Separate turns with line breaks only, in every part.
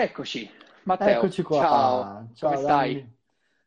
Eccoci, Matteo.
Eccoci qua.
Ciao,
Ciao,
come stai?
Dani.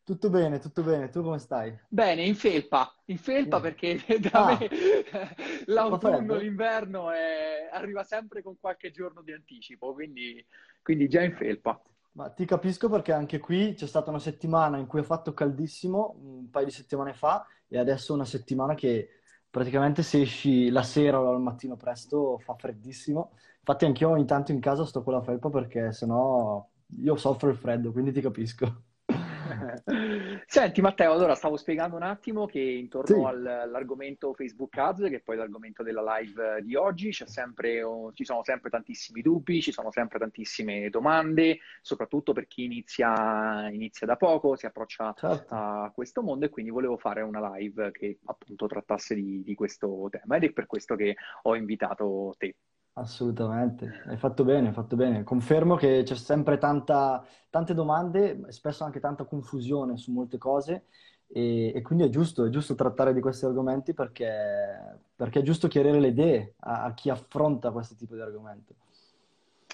Tutto bene, tutto bene. Tu come stai?
Bene, in felpa, in felpa
Mm.
perché da
Ah,
me l'autunno, l'inverno è- arriva sempre con qualche giorno di anticipo, quindi, quindi già in felpa.
Ma ti capisco perché anche qui c'è stata una settimana in cui ha fatto caldissimo, un paio di settimane fa, e adesso una settimana che praticamente se esci la sera o al mattino presto fa freddissimo. Infatti anch'io ogni tanto in casa sto con la felpa perché sennò io soffro il freddo, quindi ti capisco.
Senti Matteo, allora stavo spiegando un attimo che intorno
Sì,
al- all'argomento Facebook Ads, che è poi l'argomento della live eh, di oggi, c'è sempre, oh, ci sono sempre tantissimi dubbi, ci sono sempre tantissime domande, soprattutto per chi inizia, inizia da poco, si approccia
certo.
a questo mondo e quindi volevo fare una live che appunto trattasse di, di questo tema ed è per questo che ho invitato te.
Assolutamente, hai fatto bene, hai fatto bene. Confermo che c'è sempre tanta, tante domande, spesso anche tanta confusione su molte cose e, e quindi è giusto, è giusto trattare di questi argomenti perché, perché è giusto chiarire le idee a, a chi affronta questo tipo di argomento.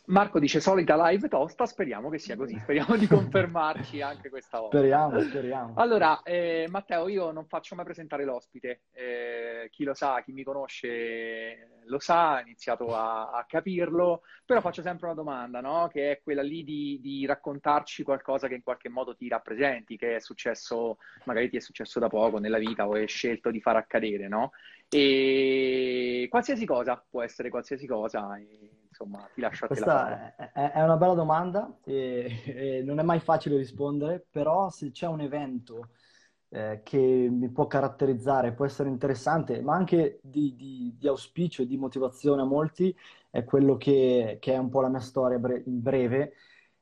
Marco dice solita live tosta, speriamo che sia così, speriamo di confermarci anche questa volta.
Speriamo, speriamo.
Allora, eh, Matteo, io non faccio mai presentare l'ospite. Eh, chi lo sa, chi mi conosce lo sa, ha iniziato a, a capirlo, però faccio sempre una domanda, no? Che è quella lì di, di raccontarci qualcosa che in qualche modo ti rappresenti, che è successo, magari ti è successo da poco nella vita o hai scelto di far accadere, no? E qualsiasi cosa, può essere qualsiasi cosa, e, insomma, ti lascio a la.
Questa è, è- è una bella domanda e, e non è mai facile rispondere, però se c'è un evento eh, che mi può caratterizzare, può essere interessante, ma anche di, di- di auspicio e di motivazione a molti, è quello che, che è un po' la mia storia bre- in breve,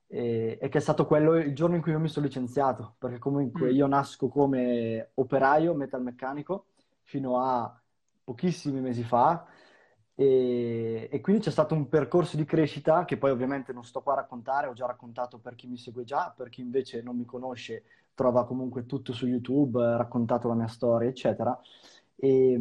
e, e che è stato quello il giorno in cui io mi sono licenziato, perché comunque
Mm,
io nasco come operaio metalmeccanico fino a pochissimi mesi fa e, e quindi c'è stato un percorso di crescita che poi ovviamente non sto qua a raccontare, ho già raccontato per chi mi segue già, per chi invece non mi conosce trova comunque tutto su YouTube, raccontato la mia storia, eccetera. E,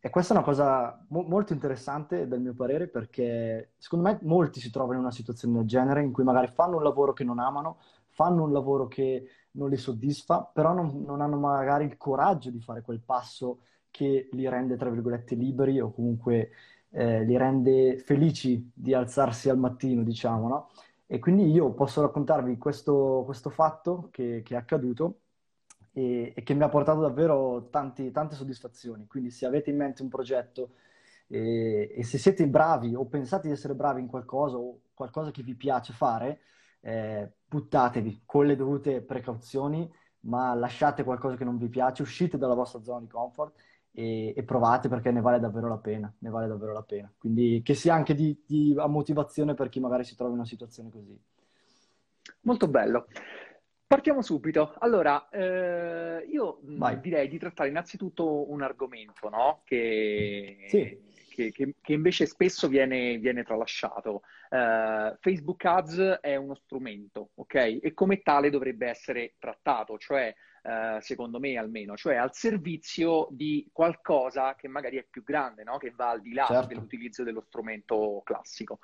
e questa è una cosa mo- molto interessante dal mio parere perché secondo me molti si trovano in una situazione del genere in cui magari fanno un lavoro che non amano, fanno un lavoro che non li soddisfa, però non, non hanno magari il coraggio di fare quel passo che li rende, tra virgolette, liberi o comunque eh, li rende felici di alzarsi al mattino, diciamo, no? E quindi io posso raccontarvi questo, questo fatto che, che è accaduto e, e che mi ha portato davvero tanti- tante soddisfazioni. Quindi se avete in mente un progetto e, e se siete bravi o pensate di essere bravi in qualcosa o qualcosa che vi piace fare, eh, buttatevi con le dovute precauzioni, ma lasciate qualcosa che non vi piace, uscite dalla vostra zona di comfort e, e provate perché ne vale davvero la pena, ne vale davvero la pena. Quindi che sia anche di, di a motivazione per chi magari si trova in una situazione così.
Molto bello. Partiamo subito. Allora, eh, io mh,
Vai.
direi di trattare innanzitutto un argomento, no? Che,
Sì,
che- che- che invece spesso viene, viene tralasciato. Eh, Facebook Ads è uno strumento, ok? E come tale dovrebbe essere trattato, cioè, eh, secondo me almeno, cioè al servizio di qualcosa che magari è più grande, no? Che va al di là
certo.
dell'utilizzo dello strumento classico.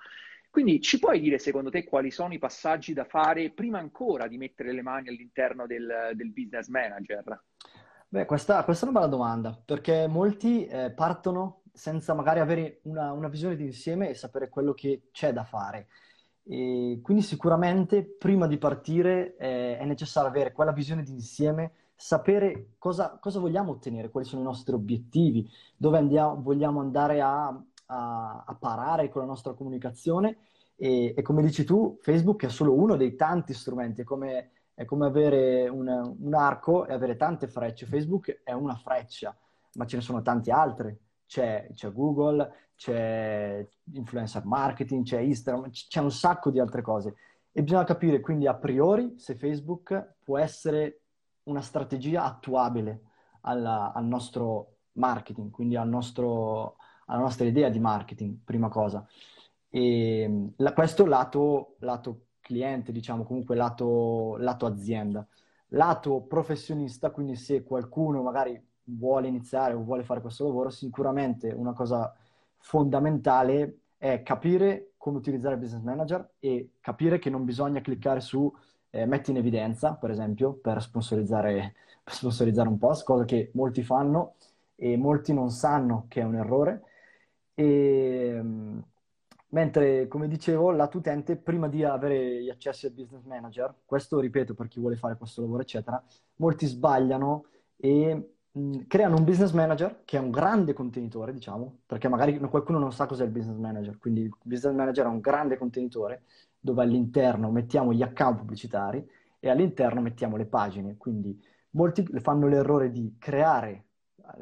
Quindi ci puoi dire secondo te quali sono i passaggi da fare prima ancora di mettere le mani all'interno del, del business manager?
Beh, questa, questa è una bella domanda, perché molti eh, partono senza magari avere una, una visione di insieme e sapere quello che c'è da fare. E quindi sicuramente prima di partire eh, è necessario avere quella visione di insieme, sapere cosa, cosa vogliamo ottenere, quali sono i nostri obiettivi, dove andiamo, vogliamo andare a, a- a parare con la nostra comunicazione. E, e come dici tu, Facebook è solo uno dei tanti strumenti, è come è come avere un, un arco e avere tante frecce. Facebook è una freccia, ma ce ne sono tante altre. C'è, c'è Google, c'è influencer marketing, c'è Instagram, c'è un sacco di altre cose. E bisogna capire quindi a priori se Facebook può essere una strategia attuabile alla- al nostro marketing, quindi al nostro- alla nostra idea di marketing, prima cosa. E la- questo lato, lato cliente, diciamo, comunque lato, lato azienda. Lato professionista, quindi se qualcuno magari vuole iniziare o vuole fare questo lavoro, sicuramente una cosa fondamentale è capire come utilizzare il business manager e capire che non bisogna cliccare su eh, metti in evidenza, per esempio, per sponsorizzare, per sponsorizzare un post, cosa che molti fanno e molti non sanno che è un errore. E, mentre, come dicevo, lato utente, prima di avere gli accessi al business manager, questo ripeto per chi vuole fare questo lavoro, eccetera, molti sbagliano e mh, creano un business manager che è un grande contenitore, diciamo, perché magari qualcuno non sa cos'è il business manager, quindi il business manager è un grande contenitore dove all'interno mettiamo gli account pubblicitari e all'interno mettiamo le pagine. Quindi molti fanno l'errore di creare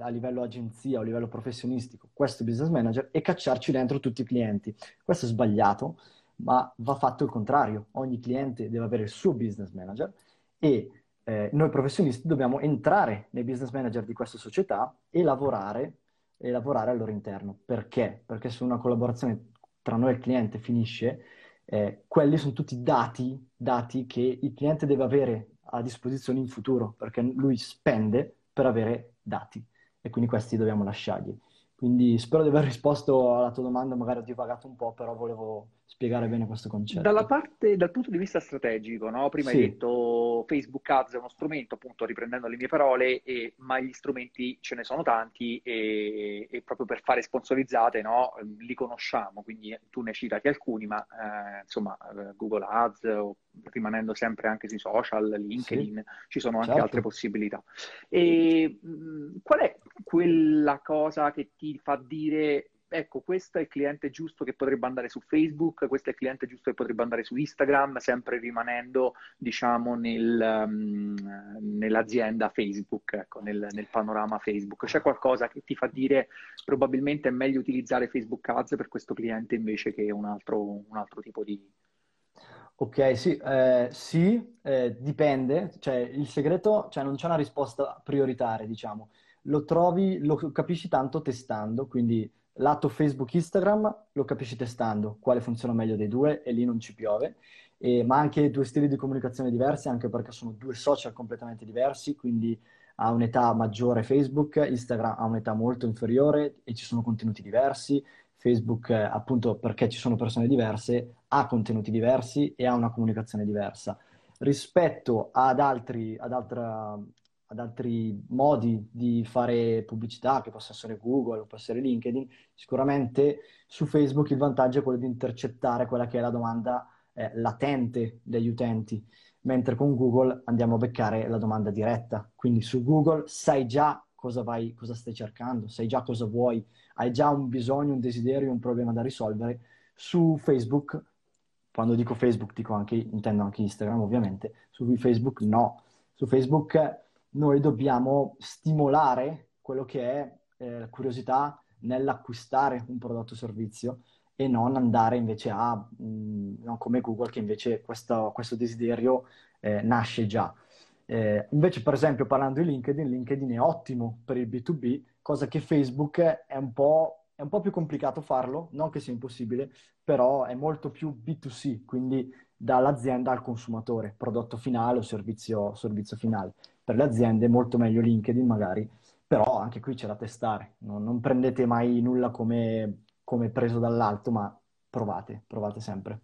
a livello agenzia o a livello professionistico questo business manager e cacciarci dentro tutti i clienti. Questo è sbagliato, ma va fatto il contrario. Ogni cliente deve avere il suo business manager e eh, noi professionisti dobbiamo entrare nei business manager di questa società e lavorare, e lavorare al loro interno. Perché? Perché se una collaborazione tra noi e il cliente finisce, eh, quelli sono tutti dati, dati che il cliente deve avere a disposizione in futuro, perché lui spende per avere dati e quindi questi dobbiamo lasciargli. Quindi spero di aver risposto alla tua domanda, magari ho divagato un po', però volevo spiegare bene questo concetto.
Dalla parte, dal punto di vista strategico, no? prima sì. hai detto Facebook Ads è uno strumento, appunto riprendendo le mie parole, e, ma gli strumenti ce ne sono tanti e, e proprio per fare sponsorizzate no? li conosciamo, quindi tu ne citati alcuni, ma eh, insomma eh, Google Ads, o, rimanendo sempre anche sui social, LinkedIn, sì. ci sono anche certo. altre possibilità. E mh, qual è quella cosa che ti fa dire ecco, questo è il cliente giusto che potrebbe andare su Facebook, questo è il cliente giusto che potrebbe andare su Instagram, sempre rimanendo, diciamo, nel, um, nell'azienda Facebook, ecco, nel, nel, panorama Facebook. C'è qualcosa che ti fa dire probabilmente è meglio utilizzare Facebook Ads per questo cliente invece che un altro, un altro tipo di...
Ok, sì, eh, sì eh, dipende, cioè il segreto, cioè non c'è una risposta prioritaria, diciamo lo trovi, lo capisci tanto testando, quindi lato Facebook, Instagram lo capisci testando quale funziona meglio dei due e lì non ci piove, e, ma anche due stili di comunicazione diversi, anche perché sono due social completamente diversi, quindi ha un'età maggiore Facebook, Instagram ha un'età molto inferiore e ci sono contenuti diversi, Facebook appunto perché ci sono persone diverse ha contenuti diversi e ha una comunicazione diversa. Rispetto ad altri, ad altra, ad altri modi di fare pubblicità, che possa essere Google o può essere LinkedIn, sicuramente su Facebook il vantaggio è quello di intercettare quella che è la domanda eh, latente degli utenti, mentre con Google andiamo a beccare la domanda diretta. Quindi su Google sai già cosa, vai, cosa stai cercando, sai già cosa vuoi, hai già un bisogno, un desiderio, un problema da risolvere. Su Facebook, quando dico Facebook dico anche, intendo anche Instagram ovviamente, su Facebook no. Su Facebook noi dobbiamo stimolare quello che è eh, la curiosità nell'acquistare un prodotto o servizio e non andare invece a, mh, mm, non come Google che invece questo, questo desiderio eh, nasce già. Eh, invece, per esempio, parlando di LinkedIn, LinkedIn è ottimo per il B2B, cosa che Facebook è un po', è un po più complicato farlo, non che sia impossibile, però è molto più B2C, quindi dall'azienda al consumatore, prodotto finale o servizio, servizio finale per le aziende, molto meglio LinkedIn magari, però anche qui c'è da testare, non, non prendete mai nulla come, come preso dall'alto, ma provate, provate sempre.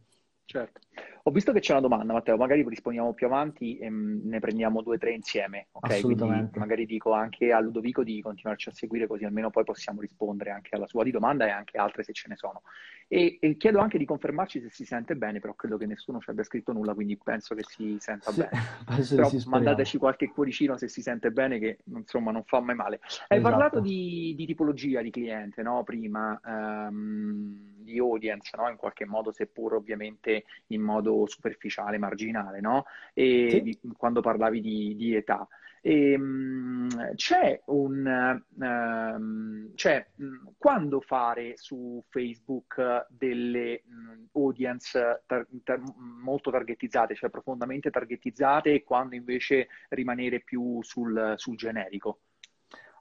Certo. Ho visto che c'è una domanda, Matteo, magari rispondiamo più avanti e mm, ne prendiamo due o tre insieme. Okay?
Assolutamente.
Quindi magari dico anche a Ludovico di continuarci a seguire così almeno poi possiamo rispondere anche alla sua di domanda e anche altre se ce ne sono. E, e chiedo anche di confermarci se si sente bene, però credo che nessuno ci abbia scritto nulla, quindi penso che si senta sì, bene. Però mandateci qualche cuoricino se si sente bene, che insomma non fa mai male. Hai esatto. parlato di, di, tipologia di cliente, no? Prima, um, di audience, no? In qualche modo, seppur ovviamente in modo superficiale, marginale, no? E sì. quando parlavi di, di età. E, um, c'è un um, um, quando fare su Facebook delle audience tar- tar- molto targetizzate, cioè profondamente targetizzate, e quando invece rimanere più sul, sul generico?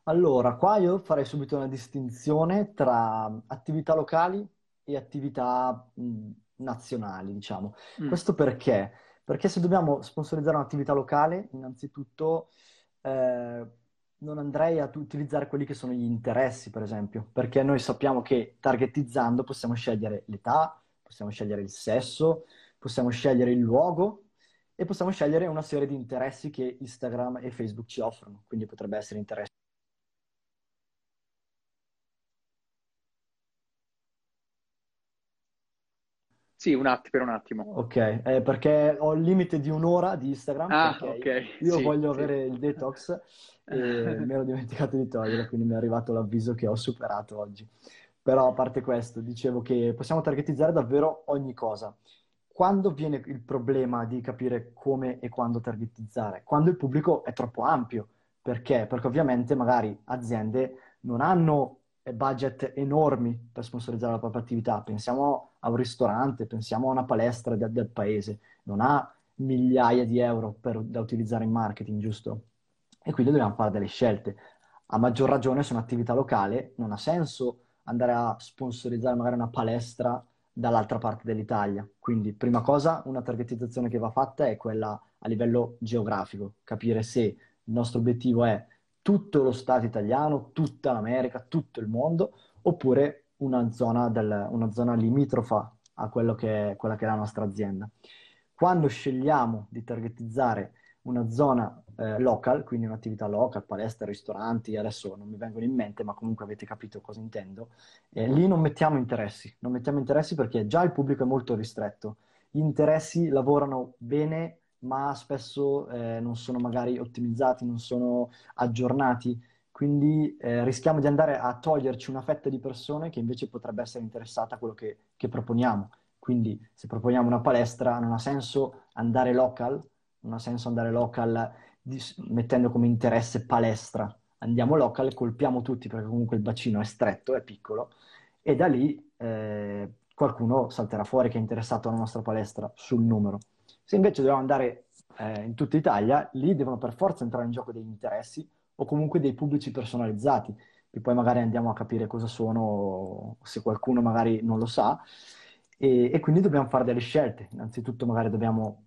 Allora, qua io farei subito una distinzione tra attività locali e attività mh, nazionali, diciamo. Mm. Questo perché? Perché se dobbiamo sponsorizzare un'attività locale, innanzitutto eh, non andrei ad utilizzare quelli che sono gli interessi, per esempio, perché noi sappiamo che targetizzando possiamo scegliere l'età, possiamo scegliere il sesso, possiamo scegliere il luogo e possiamo scegliere una serie di interessi che Instagram e Facebook ci offrono. Quindi potrebbe essere interessi
Sì, un attimo, per un attimo.
Ok, eh, perché ho il limite di un'ora di Instagram,
Ah, ok,
io
sì,
voglio
sì.
avere il detox e mi ero dimenticato di togliere, quindi mi è arrivato l'avviso che ho superato oggi. Però a parte questo, dicevo che possiamo targetizzare davvero ogni cosa. Quando viene il problema di capire come e quando targetizzare? Quando il pubblico è troppo ampio. Perché? Perché ovviamente magari aziende non hanno budget enormi per sponsorizzare la propria attività. Pensiamo a un ristorante, pensiamo a una palestra del, del paese, non ha migliaia di euro per- da utilizzare in marketing, giusto? E quindi dobbiamo fare delle scelte. A maggior ragione su un'attività locale non ha senso andare a sponsorizzare magari una palestra dall'altra parte dell'Italia. Quindi, prima cosa, una targetizzazione che va fatta è quella a livello geografico, capire se il nostro obiettivo è tutto lo Stato italiano, tutta l'America, tutto il mondo, oppure una zona, del- una zona limitrofa a che è, quella che è la nostra azienda. Quando scegliamo di targetizzare una zona eh, local, quindi un'attività local, palestre, ristoranti, adesso non mi vengono in mente, ma comunque avete capito cosa intendo, eh, lì non mettiamo interessi, non mettiamo interessi perché già il pubblico è molto ristretto. Gli interessi lavorano bene, ma spesso eh, non sono magari ottimizzati, non sono aggiornati, quindi eh, rischiamo di andare a toglierci una fetta di persone che invece potrebbe essere interessata a quello che, che proponiamo. Quindi se proponiamo una palestra non ha senso andare local, non ha senso andare local di- mettendo come interesse palestra. Andiamo local, colpiamo tutti perché comunque il bacino è stretto, è piccolo, e da lì eh, qualcuno salterà fuori che è interessato alla nostra palestra sul numero. Se invece dobbiamo andare eh, in tutta Italia, lì devono per forza entrare in gioco degli interessi o comunque dei pubblici personalizzati, che poi magari andiamo a capire cosa sono, se qualcuno magari non lo sa, e, e quindi dobbiamo fare delle scelte. Innanzitutto magari dobbiamo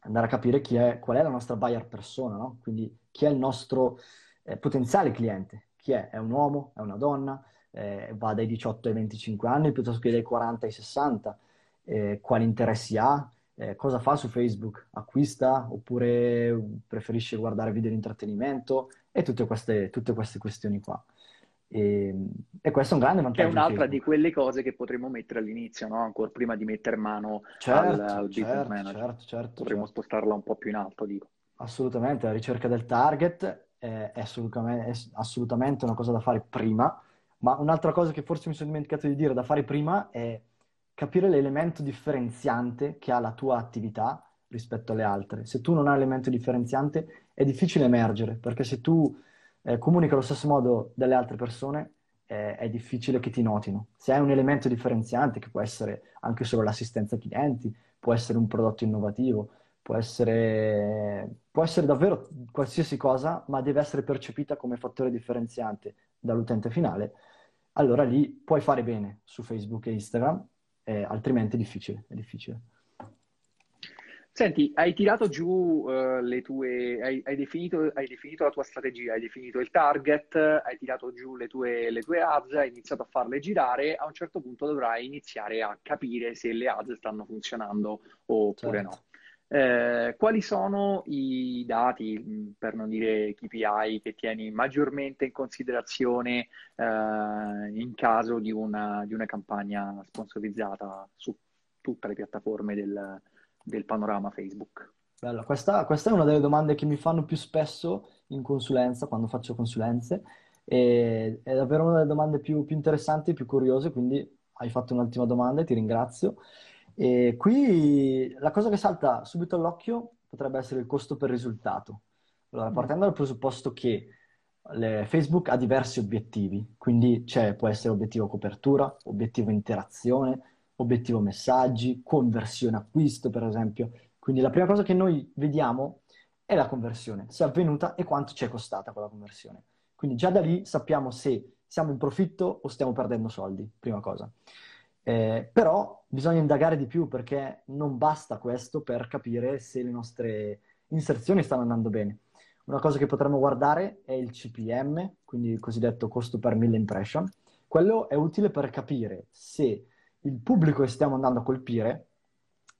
andare a capire è, qual è la nostra buyer persona, no? Quindi chi è il nostro eh, potenziale cliente, chi è? È un uomo, è una donna, eh, va dai 18 ai 25 anni piuttosto che dai 40 ai 60, eh, quali interessi ha, eh, cosa fa su Facebook, acquista oppure preferisce guardare video di intrattenimento e tutte queste, tutte queste questioni qua. E, e questo è un grande
è
vantaggio di
un'altra di quelle cose che potremmo mettere all'inizio, no? Ancora prima di mettere mano al,
Certo,
al business
certo,
manager.
certo, certo,
Potremmo
certo.
spostarla un po' più in alto, dico.
Assolutamente, la ricerca del target è, è assolutamente, è assolutamente una cosa da fare prima, ma un'altra cosa che forse mi sono dimenticato di dire da fare prima è capire l'elemento differenziante che ha la tua attività rispetto alle altre. Se tu non hai l'elemento differenziante è difficile emergere, perché se tu eh, comunichi allo stesso modo delle altre persone eh, è difficile che ti notino. Se hai un elemento differenziante, che può essere anche solo l'assistenza clienti, può essere un prodotto innovativo, può essere, può essere davvero qualsiasi cosa, ma deve essere percepita come fattore differenziante dall'utente finale, allora lì puoi fare bene su Facebook e Instagram, eh, altrimenti è difficile, è difficile.
Senti, hai tirato giù eh, le tue, hai, hai definito, hai definito la tua strategia, hai definito il target, hai tirato giù le tue, le tue ads, hai iniziato a farle girare, a un certo punto dovrai iniziare a capire se le ads stanno funzionando oppure
Certo.
no. Eh, quali sono i dati, per non dire KPI, che tieni maggiormente in considerazione eh, in caso di una, di una campagna sponsorizzata su tutte le piattaforme del del panorama Facebook.
Bello. Questa, questa è una delle domande che mi fanno più spesso in consulenza, quando faccio consulenze, e è davvero una delle domande più, più interessanti e più curiose, quindi hai fatto un'ottima domanda e ti ringrazio. E qui la cosa che salta subito all'occhio potrebbe essere il costo per risultato. Allora,
Mm.
partendo dal presupposto che Facebook ha diversi obiettivi, quindi c'è, può essere obiettivo copertura, obiettivo interazione, obiettivo messaggi, conversione acquisto, per esempio. Quindi la prima cosa che noi vediamo è la conversione, se è avvenuta e quanto ci è costata quella conversione. Quindi già da lì sappiamo se siamo in profitto o stiamo perdendo soldi, prima cosa. Eh, però bisogna indagare di più perché non basta questo per capire se le nostre inserzioni stanno andando bene. Una cosa che potremmo guardare è il CPM, quindi il cosiddetto costo per mille impression. Quello è utile per capire se il pubblico che stiamo andando a colpire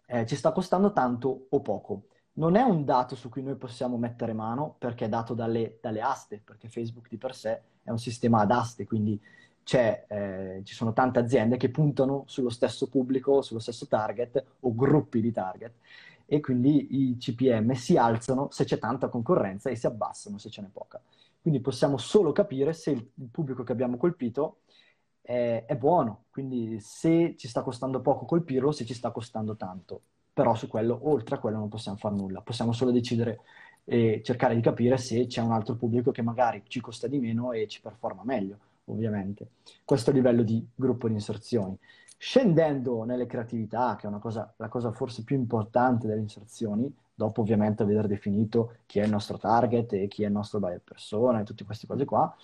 eh, ci sta costando tanto o poco. Non è un dato su cui noi possiamo mettere mano perché è dato dalle, dalle aste, perché Facebook di per sé è un sistema ad aste, quindi eh, ci sono tante aziende che puntano sullo stesso pubblico, sullo stesso target o gruppi di target e quindi i CPM si alzano se c'è tanta concorrenza e si abbassano se ce n'è poca. Quindi possiamo solo capire se il, pubblico che abbiamo colpito è, è, buono, quindi se ci sta costando poco colpirlo, se ci sta costando tanto. Però su quello, oltre a quello, non possiamo fare nulla, possiamo solo decidere e cercare di capire se c'è un altro pubblico che magari ci costa di meno e ci performa meglio, ovviamente. Questo livello di gruppo di inserzioni. Scendendo nelle creatività, che è cosa, la cosa forse più importante delle inserzioni, dopo ovviamente aver definito chi è il nostro target e chi è il nostro buyer persona e tutte queste cose qua,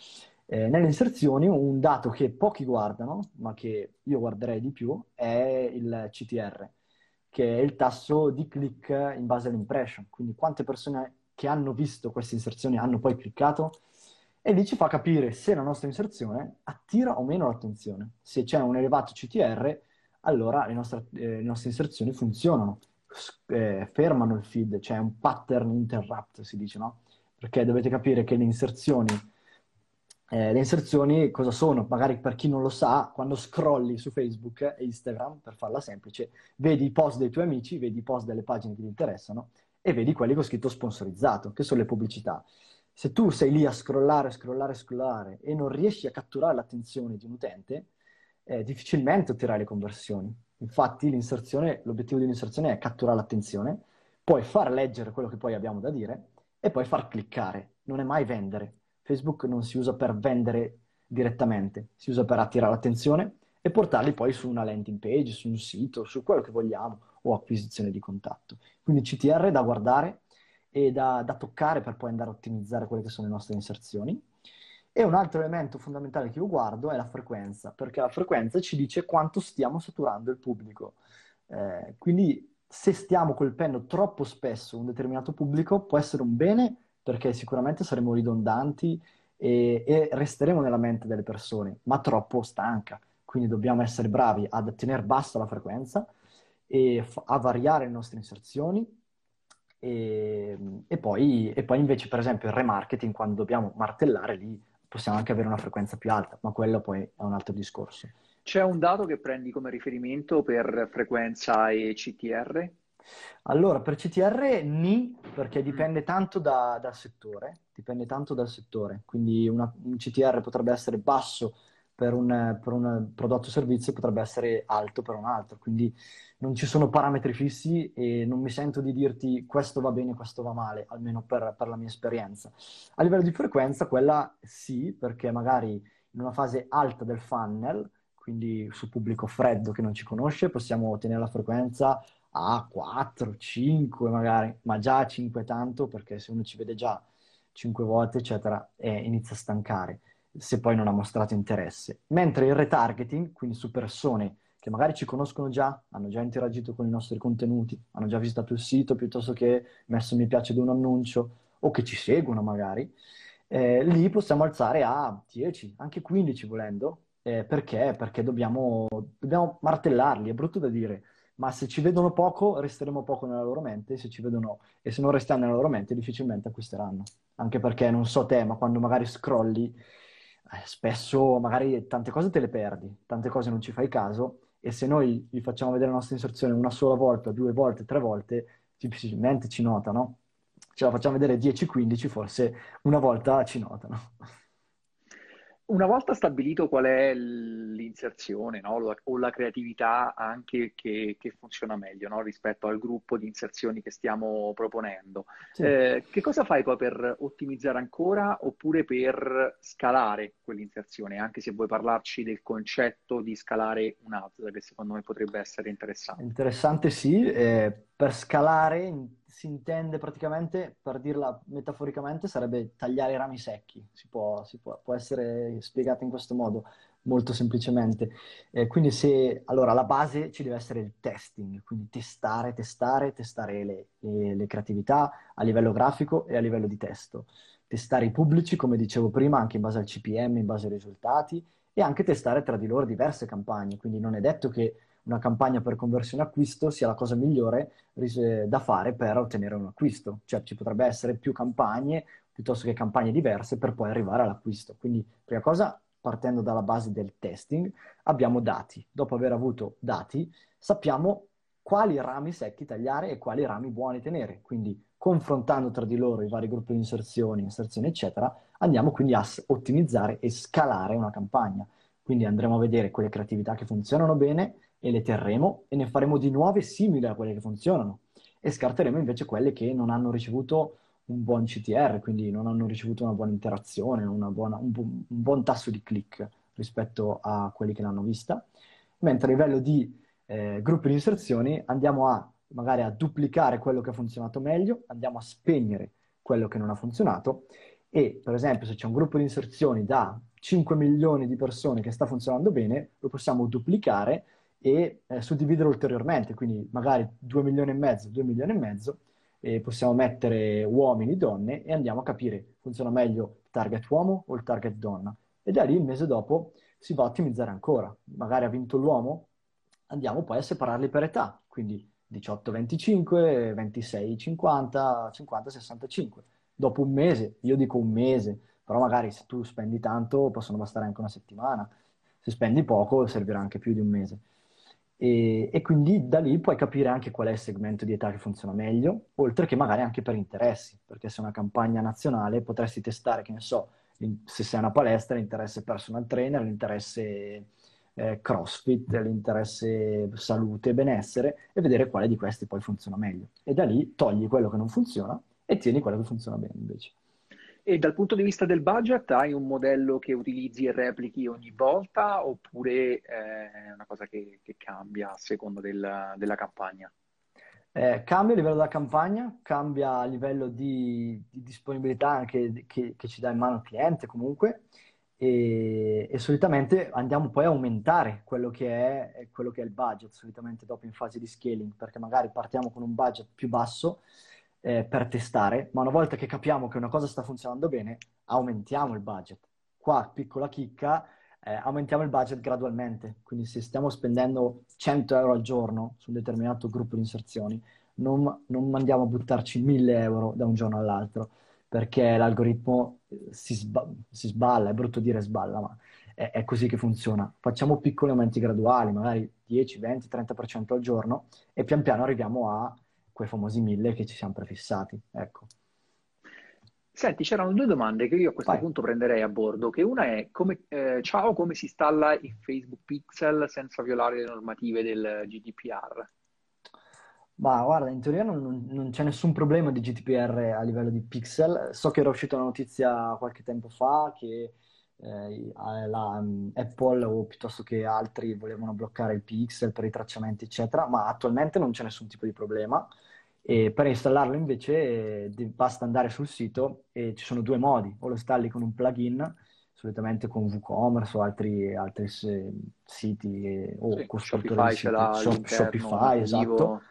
eh, nelle inserzioni un dato che pochi guardano, ma che io guarderei di più, è il CTR, che è il tasso di click in base all'impression. Quindi quante persone che hanno visto queste inserzioni hanno poi cliccato e lì ci fa capire se la nostra inserzione attira o meno l'attenzione. Se c'è un elevato CTR, allora le nostre, eh, le nostre inserzioni funzionano, eh, fermano il feed, c'è un pattern interrupt, si dice, no? Perché dovete capire che le inserzioni eh, le inserzioni cosa sono? Magari per chi non lo sa, quando scrolli su Facebook e Instagram, per farla semplice, vedi i post dei tuoi amici, vedi i post delle pagine che ti interessano e vedi quelli con scritto sponsorizzato, che sono le pubblicità. Se tu sei lì a scrollare, scrollare, scrollare e non riesci a catturare l'attenzione di un utente, eh, difficilmente otterrai le conversioni. Infatti l'obiettivo dell'inserzione è catturare l'attenzione, poi far leggere quello che poi abbiamo da dire e poi far cliccare, non è mai vendere Facebook non si usa per vendere direttamente, si usa per attirare l'attenzione e portarli poi su una landing page, su un sito, su quello che vogliamo o acquisizione di contatto. Quindi CTR da guardare e da, da toccare per poi andare a ottimizzare quelle che sono le nostre inserzioni. E un altro elemento fondamentale che io guardo è la frequenza, perché la frequenza ci dice quanto stiamo saturando il pubblico. Eh, quindi se stiamo colpendo troppo spesso un determinato pubblico può essere un bene perché sicuramente saremo ridondanti e, e resteremo nella mente delle persone, ma troppo stanca. Quindi dobbiamo essere bravi a tenere bassa la frequenza e f- a variare le nostre inserzioni e, e, poi, e, poi, invece per esempio il remarketing quando dobbiamo martellare lì possiamo anche avere una frequenza più alta, ma quello poi è un altro discorso.
C'è un dato che prendi come riferimento per frequenza e CTR?
Allora, per CTR ni, perché dipende tanto da, dal settore, dipende tanto dal settore, quindi una, un CTR potrebbe essere basso per un, per un prodotto o servizio, potrebbe essere alto per un altro, quindi non ci sono parametri fissi e non mi sento di dirti questo va bene, questo va male, almeno per, per la mia esperienza. A livello di frequenza, quella sì, perché magari in una fase alta del funnel, quindi su pubblico freddo che non ci conosce, possiamo ottenere la frequenza a 4, 5 magari, ma già a 5 tanto perché se uno ci vede già 5 volte, eccetera, eh, inizia a stancare se poi non ha mostrato interesse. Mentre il retargeting, quindi su persone che magari ci conoscono già, hanno già interagito con i nostri contenuti, hanno già visitato il sito piuttosto che messo mi piace ad un annuncio o che ci seguono magari, eh, lì possiamo alzare a 10, anche 15 volendo. Eh, perché? Perché dobbiamo, dobbiamo martellarli, è brutto da dire, ma se ci vedono poco, resteremo poco nella loro mente, se ci vedono, e se non restiamo nella loro mente, difficilmente acquisteranno. Anche perché, non so te, ma quando magari scrolli, spesso magari tante cose te le perdi, tante cose non ci fai caso, e se noi gli facciamo vedere la nostra inserzione una sola volta, due volte, tre volte, difficilmente ci notano. Ce la facciamo vedere 10-15, forse una volta ci notano.
Una volta stabilito qual è l'inserzione no? o la creatività anche che, che funziona meglio no? rispetto al gruppo di inserzioni che stiamo proponendo, sì. eh, che cosa fai poi per ottimizzare ancora oppure per scalare quell'inserzione? Anche se vuoi parlarci del concetto di scalare un ads, che secondo me potrebbe essere interessante.
Interessante sì, eh, per scalare si intende praticamente, per dirla metaforicamente, sarebbe tagliare i rami secchi, si può, si può, può essere spiegato in questo modo, molto semplicemente. Eh, quindi se, allora, la base ci deve essere il testing, quindi testare, testare, testare le, le, le creatività a livello grafico e a livello di testo. Testare i pubblici, come dicevo prima, anche in base al CPM, in base ai risultati, e anche testare tra di loro diverse campagne, quindi non è detto che una campagna per conversione acquisto sia la cosa migliore da fare per ottenere un acquisto. Cioè ci potrebbe essere più campagne piuttosto che campagne diverse per poi arrivare all'acquisto. Quindi, prima cosa, partendo dalla base del testing, abbiamo dati. Dopo aver avuto dati, sappiamo quali rami secchi tagliare e quali rami buoni tenere. Quindi, confrontando tra di loro i vari gruppi di inserzioni, inserzioni, eccetera, andiamo quindi a ottimizzare e scalare una campagna. Quindi andremo a vedere quelle creatività che funzionano bene e le terremo e ne faremo di nuove simili a quelle che funzionano. E scarteremo invece quelle che non hanno ricevuto un buon CTR, quindi non hanno ricevuto una buona interazione, una buona, un, bu- un, buon tasso di click rispetto a quelli che l'hanno vista, mentre a livello di eh, gruppi di inserzioni andiamo a magari a duplicare quello che ha funzionato meglio, andiamo a spegnere quello che non ha funzionato. E per esempio se c'è un gruppo di inserzioni da 5 milioni di persone che sta funzionando bene, lo possiamo duplicare e eh, suddividere ulteriormente, quindi magari 2 milioni e mezzo, 2 milioni e mezzo e possiamo mettere uomini, donne e andiamo a capire funziona meglio il target uomo o il target donna. E da lì il mese dopo si va a ottimizzare ancora. Magari ha vinto l'uomo, andiamo poi a separarli per età, quindi 18-25, 26-50, 50-65. Dopo un mese, io dico un mese, però magari se tu spendi tanto possono bastare anche una settimana, se spendi poco servirà anche più di un mese. E, e, quindi da lì puoi capire anche qual è il segmento di età che funziona meglio, oltre che magari anche per interessi, perché se è una campagna nazionale potresti testare, che ne so, se sei una palestra, l'interesse personal trainer, l'interesse eh, crossfit, l'interesse salute e benessere e vedere quale di questi poi funziona meglio. E da lì togli quello che non funziona e tieni quello che funziona bene invece.
E dal punto di vista del budget, hai un modello che utilizzi e replichi ogni volta oppure eh, è una cosa che, che cambia a seconda del, della campagna?
Eh, cambia a livello della campagna, cambia a livello di, di disponibilità anche che, che, ci dà in mano il cliente comunque e, e, solitamente andiamo poi a aumentare quello che, è, quello che è il budget, solitamente dopo in fase di scaling, perché magari partiamo con un budget più basso eh, per testare, ma una volta che capiamo che una cosa sta funzionando bene, aumentiamo il budget. Qua, piccola chicca, eh, aumentiamo il budget gradualmente. Quindi se stiamo spendendo 100 euro al giorno su un determinato gruppo di inserzioni, non, non andiamo a buttarci 1000 euro da un giorno all'altro, perché l'algoritmo eh, si, sba- si sballa, è brutto dire sballa, ma è, è, così che funziona. Facciamo piccoli aumenti graduali, magari 10, 20, 30% al giorno, e pian piano arriviamo a quei famosi mille che ci siamo prefissati. Ecco.
Senti, c'erano due domande che io a questo Vai. punto prenderei a bordo, che una è come, eh, ciao, come si installa il Facebook Pixel senza violare le normative del GDPR?
Ma guarda, in teoria non, non, c'è nessun problema di GDPR a livello di pixel. So che era uscita una notizia qualche tempo fa che eh, la, um, Apple o piuttosto che altri volevano bloccare il pixel per i tracciamenti, eccetera, ma attualmente non c'è nessun tipo di problema. E per installarlo invece eh, basta andare sul sito e ci sono due modi, o lo installi con un plugin, solitamente con WooCommerce o altri, altri siti eh, o sì,
costruttori Shopify, di siti, Shop,
Shopify, esatto.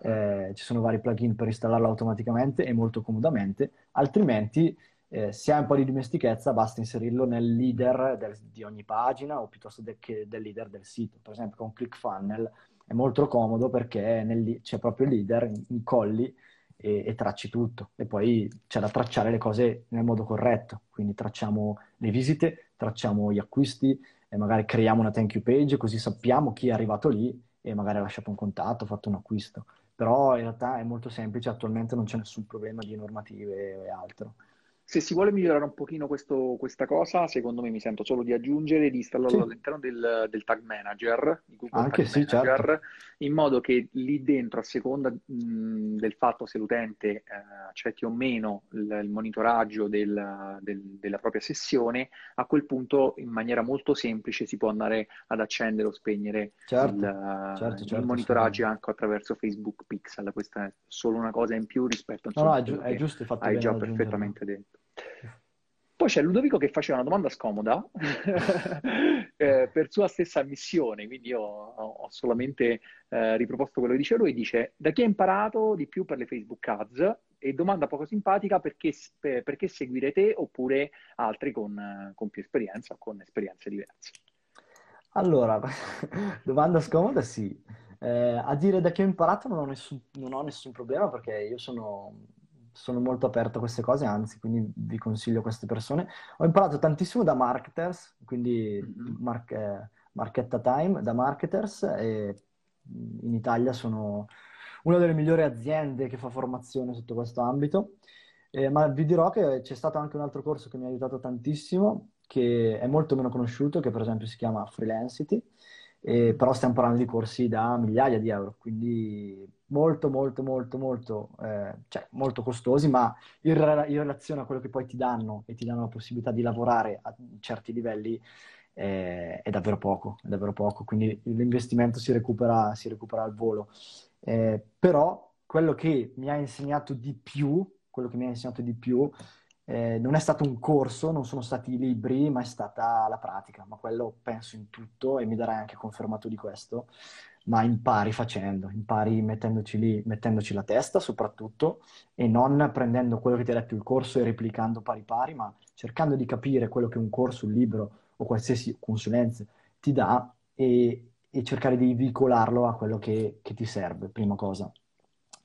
Eh, ci sono vari plugin per installarlo automaticamente e molto comodamente, altrimenti eh, se hai un po' di dimestichezza basta inserirlo nel leader del, di ogni pagina o piuttosto de, del leader del sito. Per esempio con ClickFunnels è molto comodo perché nel, c'è proprio il leader, incolli e, e, tracci tutto. E poi c'è da tracciare le cose nel modo corretto. Quindi tracciamo le visite, tracciamo gli acquisti e magari creiamo una thank you page così sappiamo chi è arrivato lì e magari ha lasciato un contatto, ha fatto un acquisto. Però in realtà è molto semplice, attualmente non c'è nessun problema di normative e altro.
Se si vuole migliorare un pochino questo, questa cosa, secondo me mi sento solo di aggiungere, di installarlo sì. all'interno del, del, Tag Manager, di Google
Anche
Tag
sì,
Manager,
certo.
in modo che lì dentro, a seconda mh, del fatto se l'utente eh, accetti o meno il, il monitoraggio del, del, della propria sessione, a quel punto in maniera molto semplice si può andare ad accendere o spegnere
certo,
il,
certo, certo,
monitoraggio anche attraverso Facebook Pixel. Questa è solo una cosa in più rispetto a
no, no, è, gi- è giusto,
hai già perfettamente detto. Poi c'è Ludovico che faceva una domanda scomoda eh, per sua stessa ammissione, quindi io ho, solamente eh, riproposto quello che dice lui, dice da chi ha imparato di più per le Facebook Ads? E domanda poco simpatica, perché, perché seguire te oppure altri con, con più esperienza o con esperienze diverse?
Allora, domanda scomoda, sì. Eh, a dire da che ho imparato non ho nessun, non ho nessun problema perché io sono, sono molto aperto a queste cose, anzi, quindi vi consiglio queste persone. Ho imparato tantissimo da marketers, quindi
Mhm.
Mark- eh, Marchetta Time, da marketers e in Italia sono una delle migliori aziende che fa formazione sotto questo ambito. Eh, ma vi dirò che c'è stato anche un altro corso che mi ha aiutato tantissimo, che è molto meno conosciuto, che per esempio si chiama Freelancity, eh, però stiamo parlando di corsi da migliaia di euro, quindi molto, molto, molto, molto, eh, cioè, molto costosi, ma in, in relazione a quello che poi ti danno e ti danno la possibilità di lavorare a certi livelli, eh, è davvero poco, è davvero poco, quindi l'investimento si recupera, si recupera al volo. Eh, però quello che mi ha insegnato di più, quello che mi ha insegnato di più, eh, non è stato un corso, non sono stati i libri, ma è stata la pratica. Ma quello penso in tutto e mi darai anche confermato di questo. Ma impari facendo, impari mettendoci lì, mettendoci la testa soprattutto e non prendendo quello che ti ha detto il corso e replicando pari pari, ma cercando di capire quello che un corso, un libro o qualsiasi consulenza ti dà e, e cercare di vincolarlo a quello che, che ti serve, prima cosa.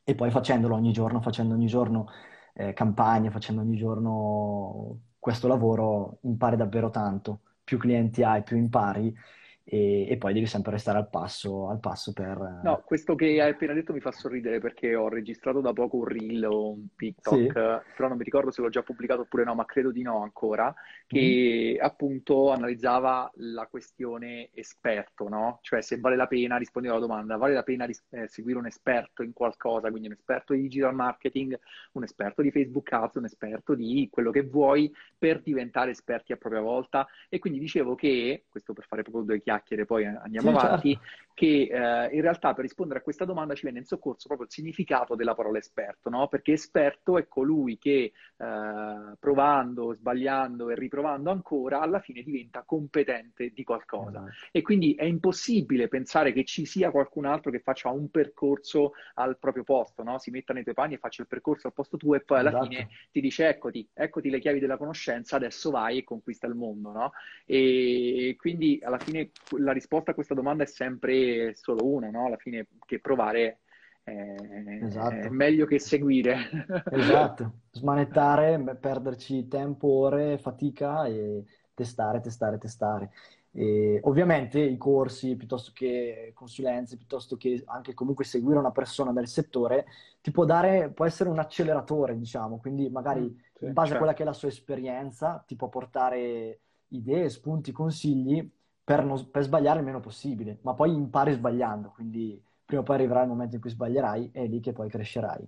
E poi facendolo ogni giorno, facendo ogni giorno eh, campagne, facendo ogni giorno questo lavoro, impari davvero tanto. Più clienti hai, più impari e, e poi devi sempre restare al passo, al passo per...
No,
eh,
questo che hai appena detto mi fa sorridere perché ho registrato da poco un reel o un TikTok,
Sì?
però non mi ricordo se l'ho già pubblicato oppure no, ma credo di no ancora, che appunto analizzava la questione esperto, no? Cioè se vale la pena, rispondeva alla domanda, vale la pena ris- eh, seguire un esperto in qualcosa, quindi un esperto di digital marketing, un esperto di Facebook Ads, un esperto di quello che vuoi per diventare esperti a propria volta. E quindi dicevo che, questo per fare proprio due chiacchiere, poi andiamo
Sì,
avanti,
certo.
che eh, in realtà per rispondere a questa domanda ci viene in soccorso proprio il significato della parola esperto, no? Perché esperto è colui che eh, provando, sbagliando e riprovando ancora, alla fine diventa competente di qualcosa.
Esatto.
E quindi è impossibile pensare che ci sia qualcun altro che faccia un percorso al proprio posto, no? Si metta nei tuoi panni e faccia il percorso al posto tuo e poi alla fine
Esatto.
ti dice eccoti, eccoti le chiavi della conoscenza, adesso vai e conquista il mondo, no? E quindi alla fine la risposta a questa domanda è sempre solo una, no? Alla fine che provare è, è
Esatto.
meglio che seguire.
Esatto, smanettare, perderci tempo, ore, fatica e testare, testare, testare. E ovviamente i corsi, piuttosto che consulenze, piuttosto che anche comunque seguire una persona del settore, ti può dare, può essere un acceleratore, diciamo, quindi magari
Mm, sì,
in base a quella
certo.
che è la sua esperienza ti può portare idee, spunti, consigli per, non- per sbagliare il meno possibile, ma poi impari sbagliando, quindi prima o poi arriverà il momento in cui sbaglierai e è lì che poi crescerai.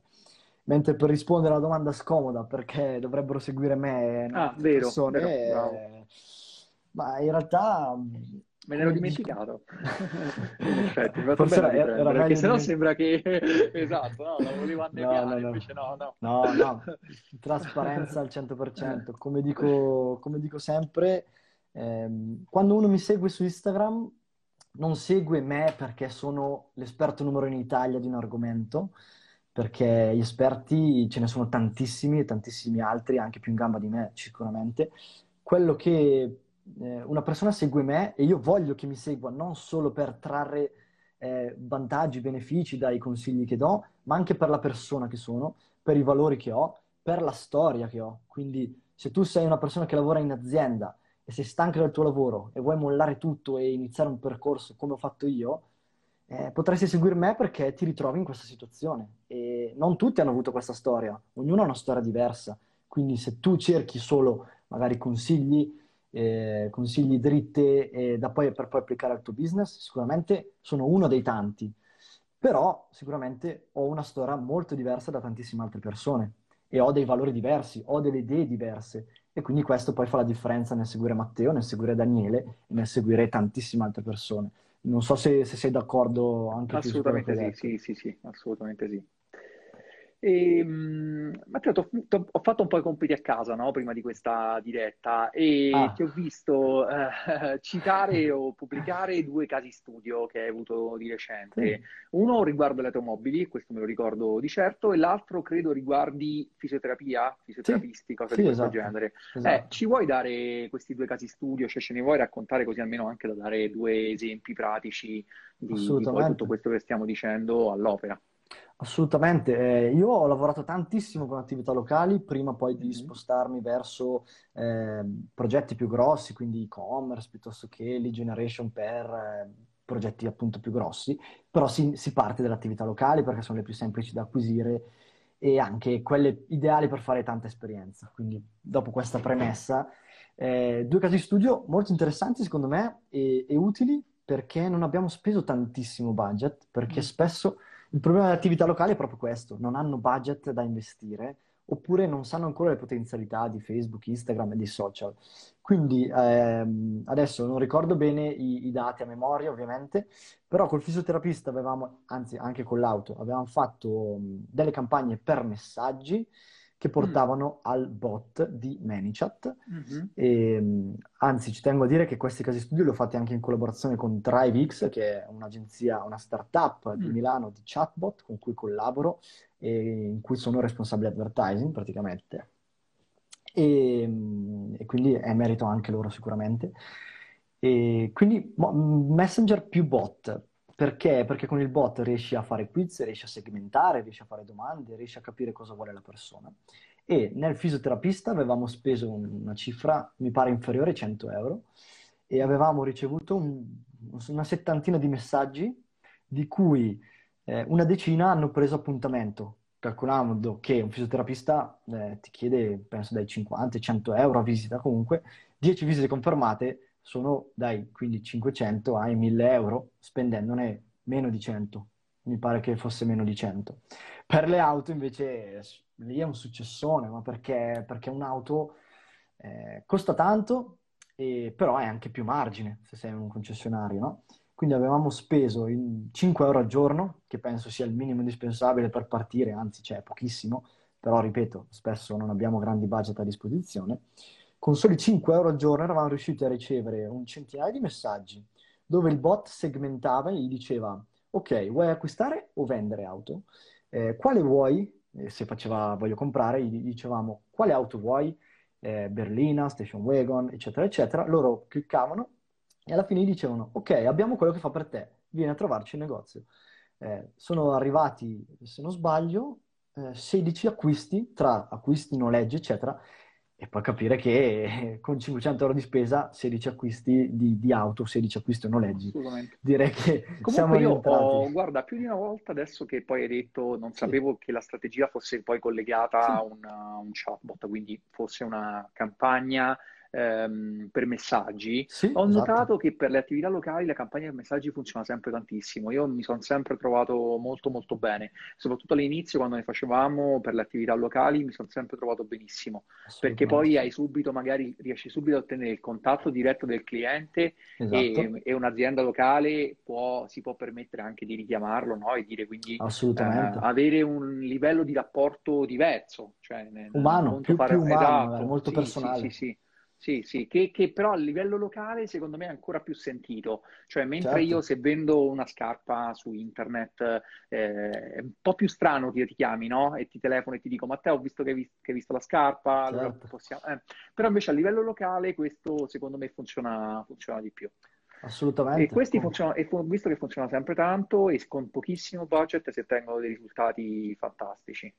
Mentre per rispondere alla domanda scomoda, perché dovrebbero seguire me
Ah, vero,
persone,
vero,
eh, ma in realtà,
Me ne ero
come dico,
dimenticato. In effetti, mi
forse era, era
perché
meglio
sennò sembra che... Esatto, no, la volevo
No, no,
annebbiare,
no,
invece no, no.
no, no, trasparenza al 100%. Come dico, come dico sempre, ehm, quando uno mi segue su Instagram, non segue me perché sono l'esperto numero in Italia di un argomento, perché gli esperti ce ne sono tantissimi e tantissimi altri, anche più in gamba di me, sicuramente. Quello che eh, una persona segue me e io voglio che mi segua non solo per trarre eh, vantaggi, benefici dai consigli che do, ma anche per la persona che sono, per i valori che ho, per la storia che ho. Quindi se tu sei una persona che lavora in azienda e sei stanca del tuo lavoro e vuoi mollare tutto e iniziare un percorso come ho fatto io, eh, potresti seguire me perché ti ritrovi in questa situazione. E non tutti hanno avuto questa storia, ognuno ha una storia diversa. Quindi se tu cerchi solo magari consigli, eh, consigli dritte eh, da poi, per poi applicare al tuo business, sicuramente sono uno dei tanti. Però sicuramente ho una storia molto diversa da tantissime altre persone e ho dei valori diversi, ho delle idee diverse e quindi questo poi fa la differenza nel seguire Matteo, nel seguire Daniele e nel seguire tantissime altre persone. Non so se, se sei d'accordo anche tu
Assolutamente sì, sì, sì, sì, assolutamente sì. E, t'ho- t'ho- ho fatto un po' i compiti a casa, no, prima di questa diretta e
Ah,
ti ho visto eh, citare o pubblicare due casi studio che hai avuto di recente.
sì,
Uno riguarda le automobili, questo me lo ricordo di certo, e l'altro credo riguardi fisioterapia,
sì,
fisioterapisti, cose di
sì,
questo
esatto,
genere. Eh,
esatto,
ci vuoi dare questi due casi studio? Cioè, ce ne vuoi raccontare così almeno anche da dare due esempi pratici di, di tutto questo che stiamo dicendo all'opera?
Assolutamente, eh, io ho lavorato tantissimo con attività locali prima poi di spostarmi verso eh, progetti più grossi, quindi e-commerce piuttosto che lead generation per eh, progetti appunto più grossi, però si, si parte dalle attività locali perché sono le più semplici da acquisire e anche quelle ideali per fare tanta esperienza. Quindi dopo questa premessa, eh, due casi studio molto interessanti secondo me e, e utili perché non abbiamo speso tantissimo budget, perché
Mm.
spesso il problema delle attività locali è proprio questo, non hanno budget da investire oppure non sanno ancora le potenzialità di Facebook, Instagram e di social. Quindi ehm, adesso non ricordo bene i, i dati a memoria, ovviamente, però col fisioterapista avevamo, anzi anche con l'auto, avevamo fatto delle campagne per messaggi che
Mm.
portavano al bot di ManyChat.
Mhm.
E, mh, anzi, ci tengo a dire che questi casi studio li ho fatti anche in collaborazione con ThriveX, che è un'agenzia, una startup di
Mm.
Milano di chatbot con cui collaboro e in cui sono responsabile advertising praticamente. E, mh, e quindi è merito anche loro sicuramente. E quindi Messenger più bot. Perché? Perché con il bot riesci a fare quiz, riesci a segmentare, riesci a fare domande, riesci a capire cosa vuole la persona. E nel fisioterapista avevamo speso un- una cifra, mi pare inferiore ai 100 euro, e avevamo ricevuto un- una settantina di messaggi, di cui eh, una decina hanno preso appuntamento, calcolando che un fisioterapista eh, ti chiede, penso, dai 50 ai 100 euro a visita comunque, 10 visite confermate sono dai quindi 500 ai 1000 euro, spendendone meno di 100. Mi pare che fosse meno di 100. Per le auto invece lì è un successone, ma perché, perché un'auto eh, costa tanto, e- però è anche più margine se sei un concessionario, no? Quindi avevamo speso in 5 euro al giorno, che penso sia il minimo indispensabile per partire, anzi c'è pochissimo, però ripeto, spesso non abbiamo grandi budget a disposizione. Con soli 5 euro al giorno eravamo riusciti a ricevere un centinaio di messaggi dove il bot segmentava e gli diceva: Ok, vuoi acquistare o vendere auto? Eh, quale vuoi? E se faceva voglio comprare, gli dicevamo quale auto vuoi? Eh, berlina, station wagon, eccetera, eccetera. Loro cliccavano e alla fine gli dicevano: Ok, abbiamo quello che fa per te, vieni a trovarci in negozio. Eh, sono arrivati, se non sbaglio, eh, 16 acquisti tra acquisti, noleggi, eccetera. E puoi capire che eh, con 500 euro di spesa, 16 acquisti di, di auto, 16 acquisti o noleggi, direi che siamo
Comunque io ho, guarda, più di una volta adesso che poi hai detto, non
Sì,
sapevo che la strategia fosse poi collegata a
sì,
un, a un chatbot, quindi fosse una campagna ehm, per messaggi.
sì,
Ho
esatto.
notato che per le attività locali la campagna per messaggi funziona sempre tantissimo. Io mi sono sempre trovato molto molto bene, soprattutto all'inizio quando ne facevamo per le attività locali mi sono sempre trovato benissimo, perché poi hai subito, magari riesci subito a ottenere il contatto diretto del cliente
Esatto,
e, e un'azienda locale può- si può permettere anche di richiamarlo, no? E dire quindi eh, avere un livello di rapporto diverso, cioè
Umano, più, più
fare
umano, magari,
esatto,
molto
sì, sì, sì,
personale.
sì. Sì, sì, che, che però a livello locale secondo me è ancora più sentito, cioè mentre io
Certo,
se vendo una scarpa su internet eh, è un po' più strano che io ti chiami, no? E ti telefono e ti dico Matteo ho visto che hai, vis- che hai visto la scarpa, allora
certo,
possiamo... eh. Però invece a livello locale questo secondo me funziona, funziona di più. E
assolutamente.
questi
Con-
funzionano, e visto che funzionano sempre tanto e con pochissimo budget si ottengono dei risultati fantastici.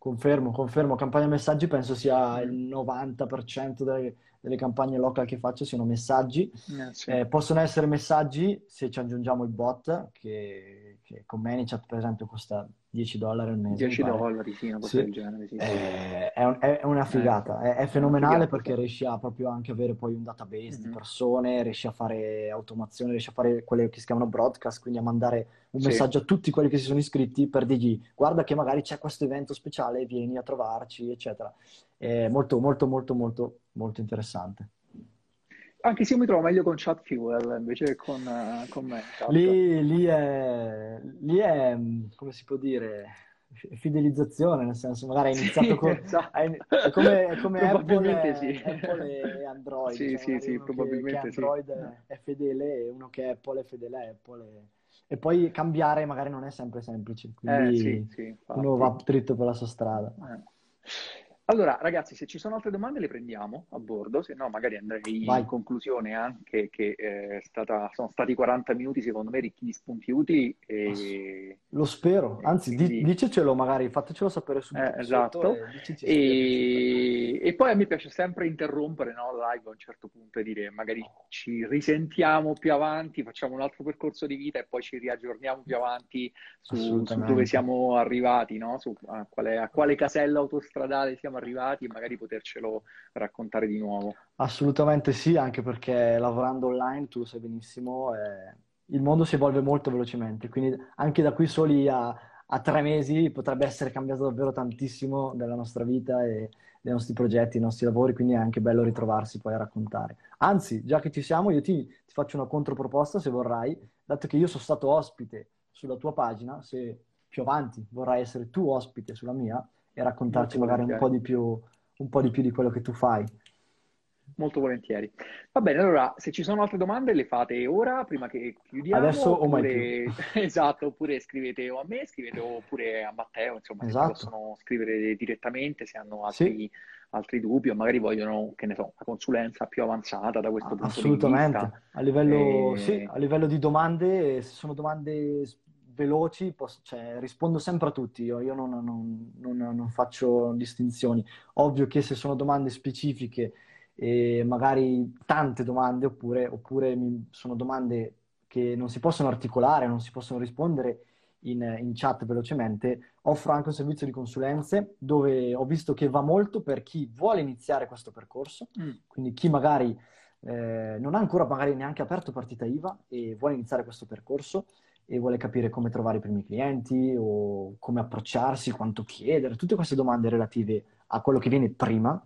Confermo, confermo. Campagna messaggi penso sia il
Mm.
90% delle, delle campagne local che faccio siano messaggi.
Eh, sì.
Eh, possono essere messaggi se ci aggiungiamo il bot, che, che con ManyChat per esempio costa 10 dollari al mese, mi
10
pare.
dollari, sì, una cosa
Sì.
del genere, sì, sì.
Eh, è, è una
Eh,
figata, è, è fenomenale
figata,
perché riesci a proprio anche avere poi un database di
Mhm.
persone, riesci a fare automazione, riesci a fare quelle che si chiamano broadcast, quindi a mandare un messaggio a tutti quelli che si sono iscritti per dirgli guarda che magari c'è questo evento speciale, vieni a trovarci, eccetera. È molto, molto, molto, molto, molto interessante.
Anche se io mi trovo meglio con Chat Fuel invece che con, eh, con ManyChat.
Lì, lì è, lì è, come si può dire, fidelizzazione, nel senso magari hai iniziato
Sì,
con...
esatto.
hai- è come, è come Apple,
Probabilmente
e,
sì.
Apple e Android,
Sì,
cioè
sì, sì,
uno che, che
probabilmente sì.
Android è, è fedele e uno che è Apple è fedele a Apple. E, e poi cambiare magari non è sempre semplice,
Eh,
quindi
sì, sì,
uno va dritto per la sua strada.
Eh. Allora, ragazzi, se ci sono altre domande le prendiamo a bordo, se no magari andrei
Vai.
in conclusione anche che eh, è stata- sono stati 40 minuti secondo me ricchi di spunti utili e,
Lo spero, anzi di-
quindi
dicecelo magari, fatecelo sapere subito
eh, esatto.
e.
E, poi a me piace sempre interrompere, no, la live a un certo punto e dire magari ci risentiamo più avanti, facciamo un altro percorso di vita e poi ci riaggiorniamo più avanti su, su dove siamo arrivati, no? Su a quale, a quale casella autostradale siamo arrivati e magari potercelo raccontare di nuovo.
Assolutamente sì, anche perché lavorando online, tu lo sai benissimo, eh, il mondo si evolve molto velocemente, quindi anche da qui soli a, a tre mesi potrebbe essere cambiato davvero tantissimo della nostra vita e dei nostri progetti, dei nostri lavori, quindi è anche bello ritrovarsi poi a raccontare. Anzi, già che ci siamo, io ti, ti faccio una controproposta se vorrai, dato che io sono stato ospite sulla tua pagina, se più avanti vorrai essere tu ospite sulla mia e raccontarci
Molto
magari un po' più, un po' di più di quello che tu fai.
Molto volentieri. Va bene, allora, se ci sono altre domande le fate ora, prima che chiudiamo,
Adesso o
oppure, esatto, oppure scrivete o a me, scrivete oppure a Matteo, insomma,
Esatto.
possono scrivere direttamente se hanno
Sì.
altri, altri dubbi o magari vogliono, che ne so, una consulenza più avanzata da questo punto di
Assolutamente,
vista.
a livello, sì,
E-
a livello di domande, se sono domande veloci, posso- cioè, rispondo sempre a tutti, io, io non, non- non- non faccio distinzioni. Ovvio che se sono domande specifiche e magari tante domande, oppure, oppure mi- sono domande che non si possono articolare, non si possono rispondere in, in chat velocemente, offro anche un servizio di consulenze dove ho visto che va molto per chi vuole iniziare questo percorso
Mm.
quindi chi magari eh, non ha ancora magari neanche aperto partita IVA e vuole iniziare questo percorso e vuole capire come trovare i primi clienti o come approcciarsi, quanto chiedere, tutte queste domande relative a quello che viene prima,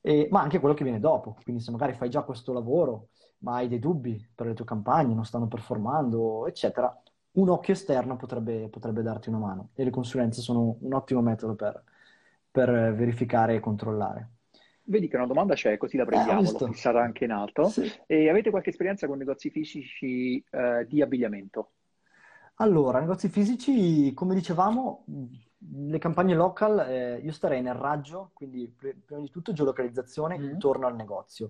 e- ma anche quello che viene dopo. Quindi se magari fai già questo lavoro, ma hai dei dubbi per le tue campagne, non stanno performando, eccetera, un occhio esterno potrebbe, potrebbe darti una mano e le consulenze sono un ottimo metodo per, per verificare e controllare.
Vedi che una domanda c'è, così la
Eh,
prendiamo, l'ho
visto.
fissata anche in alto.
Sì.
E avete qualche esperienza con negozi fisici eh, di abbigliamento?
Allora, negozi fisici, come dicevamo, le campagne local, eh, io starei nel raggio, quindi pr- prima di tutto geolocalizzazione
Mm.
intorno al negozio.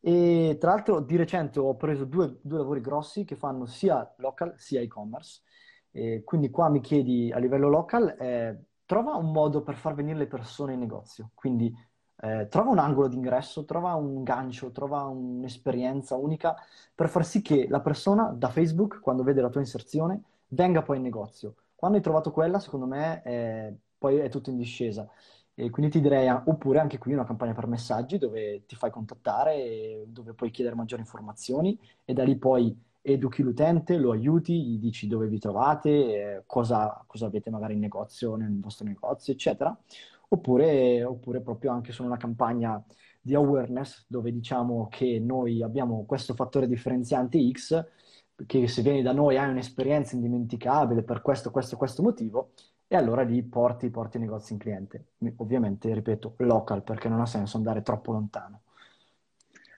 E tra l'altro di recente ho preso due, due lavori grossi che fanno sia local sia e-commerce. E quindi qua mi chiedi a livello local, eh, trova un modo per far venire le persone in negozio. Quindi eh, trova un angolo d'ingresso, trova un gancio, trova un'esperienza unica per far sì che la persona da Facebook, quando vede la tua inserzione, venga poi in negozio. Quando hai trovato quella, secondo me, eh, poi è tutto in discesa. E quindi ti direi, ah, oppure anche qui una campagna per messaggi dove ti fai contattare, dove puoi chiedere maggiori informazioni e da lì poi educhi l'utente, lo aiuti, gli dici dove vi trovate, cosa, cosa avete magari in negozio, nel vostro negozio, eccetera. Oppure, oppure proprio anche solo una campagna di awareness dove diciamo che noi abbiamo questo fattore differenziante X, che se vieni da noi hai un'esperienza indimenticabile per questo, questo, questo motivo, e allora lì porti, porti il negozio in cliente. Ovviamente, ripeto, local, perché non ha senso andare troppo lontano.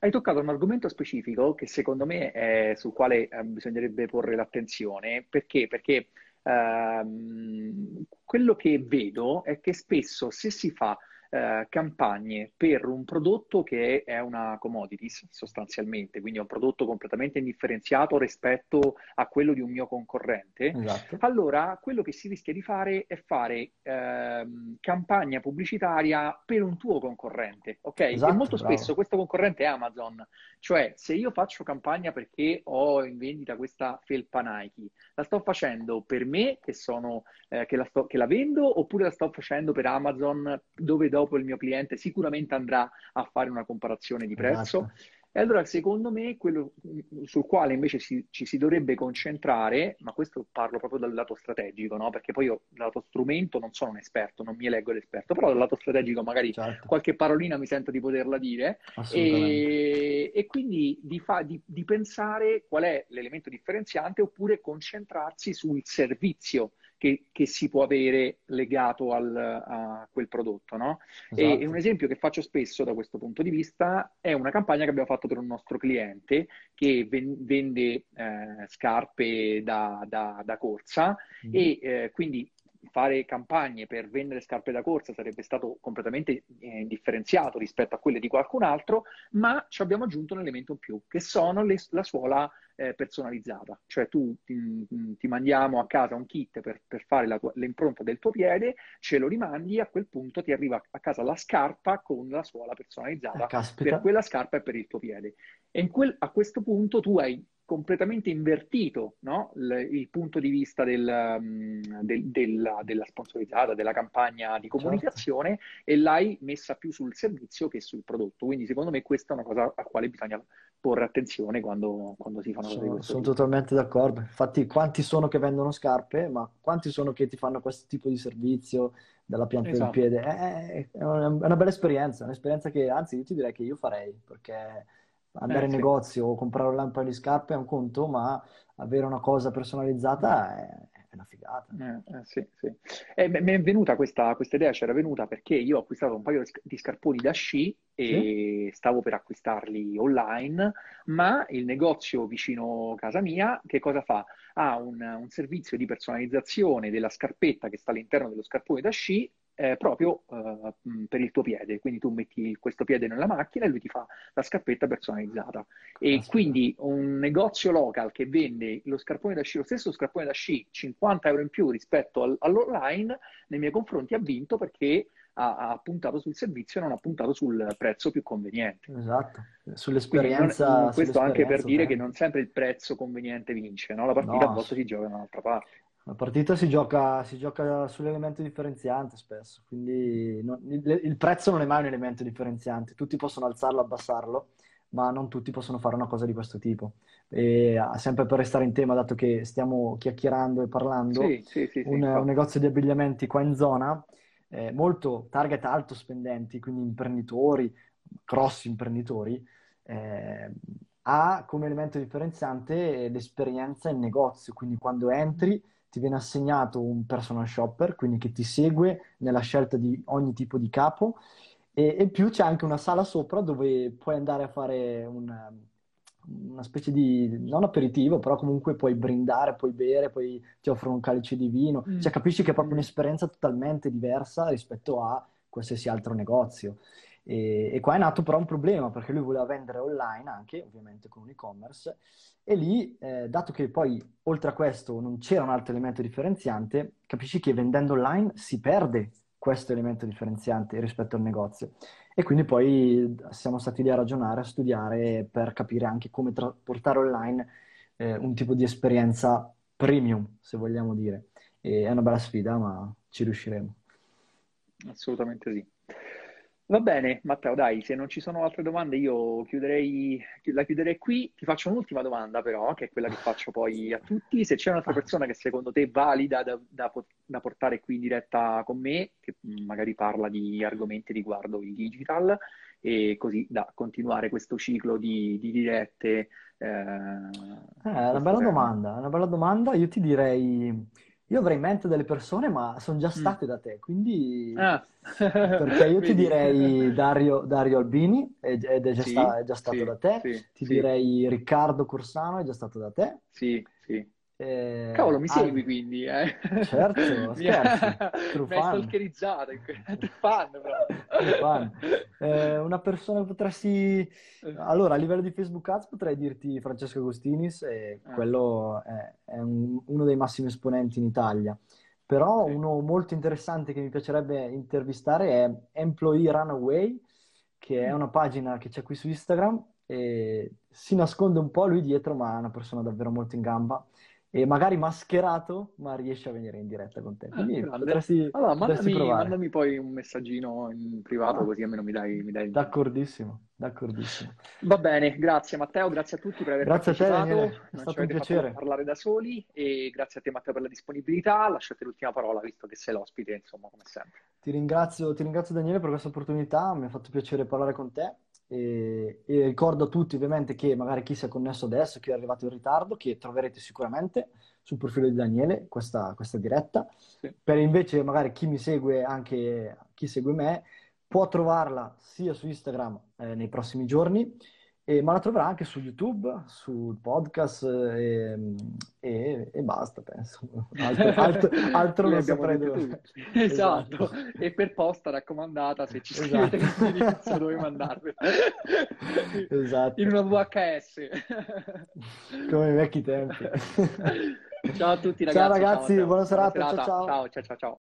Hai toccato un argomento specifico che secondo me è sul quale eh, bisognerebbe porre l'attenzione. Perché? Perché ehm, quello che vedo è che spesso se si fa eh, campagne per un prodotto che è una commodities sostanzialmente, quindi è un prodotto completamente indifferenziato rispetto a quello di un mio concorrente,
Esatto.
allora quello che si rischia di fare è fare ehm, campagna pubblicitaria per un tuo concorrente, ok? E
Esatto,
molto
bravo.
spesso questo concorrente è Amazon, cioè se io faccio campagna perché ho in vendita questa felpa Nike, la sto facendo per me che sono, eh, che la sto- che la vendo oppure la sto facendo per Amazon dove dopo il mio cliente sicuramente andrà a fare una comparazione di prezzo?
Esatto.
E allora, secondo me, quello sul quale invece si- ci si dovrebbe concentrare, ma questo parlo proprio dal lato strategico, no? Perché poi io dal lato strumento non sono un esperto, non mi eleggo l'esperto, però dal lato strategico magari
Certo,
qualche parolina mi sento di poterla dire e, e quindi di, fa- di- di pensare qual è l'elemento differenziante oppure concentrarsi sul servizio che, che si può avere legato al, a quel prodotto, no? Esatto. E, e, un esempio che faccio spesso da questo punto di vista è una campagna che abbiamo fatto per un nostro cliente che ven- vende eh, scarpe da, da, da corsa mm. e eh, quindi fare campagne per vendere scarpe da corsa sarebbe stato completamente eh, differenziato rispetto a quelle di qualcun altro, ma ci abbiamo aggiunto un elemento in più, che sono le, la suola eh, personalizzata. Cioè tu ti, ti, mandiamo a casa un kit per, per fare la tua, l'impronta del tuo piede, ce lo rimandi, a quel punto ti arriva a casa la scarpa con la suola personalizzata
eh,
per quella scarpa e per il tuo piede. E quel, a questo punto tu hai completamente invertito no? il, il, punto di vista del, mm, del, della, della, sponsorizzata, della campagna di comunicazione certo. e l'hai messa più sul servizio che sul prodotto. Quindi secondo me questa è una cosa a quale bisogna porre attenzione quando, quando si fanno
sono,
cose di
Sono tipo. totalmente d'accordo. Infatti quanti sono che vendono scarpe, ma quanti sono che ti fanno questo tipo di servizio dalla pianta esatto. del piede? È, è, una, è una bella esperienza, un'esperienza che anzi io ti direi che io farei perché andare eh, in sì. negozio o comprare un lampo di scarpe è un conto, ma avere una cosa personalizzata è, è una figata.
Eh, eh, sì, sì. E mi è venuta questa, questa idea, c'era venuta perché io ho acquistato un paio di scarponi da sci e sì? stavo per acquistarli online, ma il negozio vicino casa mia che cosa fa? Ha un, un servizio di personalizzazione della scarpetta che sta all'interno dello scarpone da sci eh, proprio eh, per il tuo piede. Quindi tu metti questo piede nella macchina e lui ti fa la scarpetta personalizzata. E Aspetta. quindi un negozio local che vende lo scarpone da sci, lo stesso scarpone da sci, 50 euro in più rispetto al, all'online, nei miei confronti ha vinto perché ha, ha, puntato sul servizio e non ha puntato sul prezzo più conveniente.
Esatto, sull'esperienza.
Non, questo anche per dire che non sempre il prezzo conveniente vince, no? la partita no. a volte si gioca da un'altra parte.
La partita si gioca, si gioca sull'elemento differenziante spesso, quindi non, il, il, prezzo non è mai un elemento differenziante, tutti possono alzarlo, abbassarlo, ma non tutti possono fare una cosa di questo tipo. E ah, sempre per restare in tema, dato che stiamo chiacchierando e parlando,
sì, sì, sì,
un, un, negozio di abbigliamenti qua in zona, eh, molto target alto spendenti, quindi imprenditori, grossi imprenditori, eh, ha come elemento differenziante l'esperienza in negozio, quindi quando entri ti viene assegnato un personal shopper, quindi che ti segue nella scelta di ogni tipo di capo e, e più c'è anche una sala sopra dove puoi andare a fare una, una specie di, non aperitivo, però comunque puoi brindare, puoi bere, poi ti offrono un calice di vino, mm. cioè capisci che è proprio mm. un'esperienza totalmente diversa rispetto a qualsiasi altro negozio. E, e, qua è nato però un problema perché lui voleva vendere online anche, ovviamente con un e-commerce, e lì, eh, dato che poi oltre a questo non c'era un altro elemento differenziante, capisci che vendendo online si perde questo elemento differenziante rispetto al negozio. E quindi poi siamo stati lì a ragionare, a studiare per capire anche come tra- portare online eh, un tipo di esperienza premium, se vogliamo dire. E è una bella sfida, ma ci riusciremo.
Assolutamente sì. Va bene, Matteo, dai, se non ci sono altre domande io chiuderei, la chiuderei qui. Ti faccio un'ultima domanda però, che è quella che faccio poi a tutti. Se c'è un'altra persona che secondo te è valida da, da, da portare qui in diretta con me, che magari parla di argomenti riguardo il digital, e così da continuare questo ciclo di, di dirette.
Eh, eh, è una bella domanda, è una bella domanda. Io ti direi io avrei in mente delle persone, ma sono già mm. state mm. da te, quindi... Ah. Perché io ti direi Dario, Dario Albini, ed è già, sì, sta, è già stato sì, da te. Sì, ti direi Riccardo Corsano, è già stato da te.
Sì, sì. Eh, Cavolo, mi segui ah, quindi, eh?
Certo, scherzi.
mi hai stalkerizzato, fan,
fan. Eh, una persona potresti... Allora, a livello di Facebook Ads potrei dirti Francesco Agostinis, e ah. quello è, è un, uno dei massimi esponenti in Italia. Però uno molto interessante che mi piacerebbe intervistare è Employee Runaway, che è mm. una pagina che c'è qui su Instagram e si nasconde un po' lui dietro, ma è una persona davvero molto in gamba e magari mascherato, ma riesce a venire in diretta con te. Ah, Quindi ah, potresti,
allora, mandami, mandami, poi un messaggino in privato, ah. così almeno mi dai, mi dai il
D'accordissimo, d'accordissimo.
Va bene, grazie Matteo, grazie a tutti per aver
grazie partecipato.
Grazie a
te, Daniele, è stato un piacere.
parlare da soli e grazie a te Matteo per la disponibilità. Lasciate l'ultima parola, visto che sei l'ospite, insomma, come sempre.
Ti ringrazio, ti ringrazio Daniele per questa opportunità, mi ha fatto piacere parlare con te E, e, ricordo a tutti ovviamente che magari chi si è connesso adesso, chi è arrivato in ritardo, che troverete sicuramente sul profilo di Daniele questa, questa diretta. Sì. Per invece magari chi mi segue, anche chi segue me, può trovarla sia su Instagram eh, nei prossimi giorni, eh, ma la troverà anche su YouTube, sul podcast eh, e, e, basta, penso. Altro, altro, altro non saprei dove.
Esatto. esatto. e per posta raccomandata se ci scrivete esatto. l'indirizzo dove mandarvi. esatto. In una VHS.
Come i vecchi tempi.
Ciao a tutti ragazzi.
Ciao ragazzi, ciao, buona serata. Buona serata. ciao ciao.
ciao ciao ciao.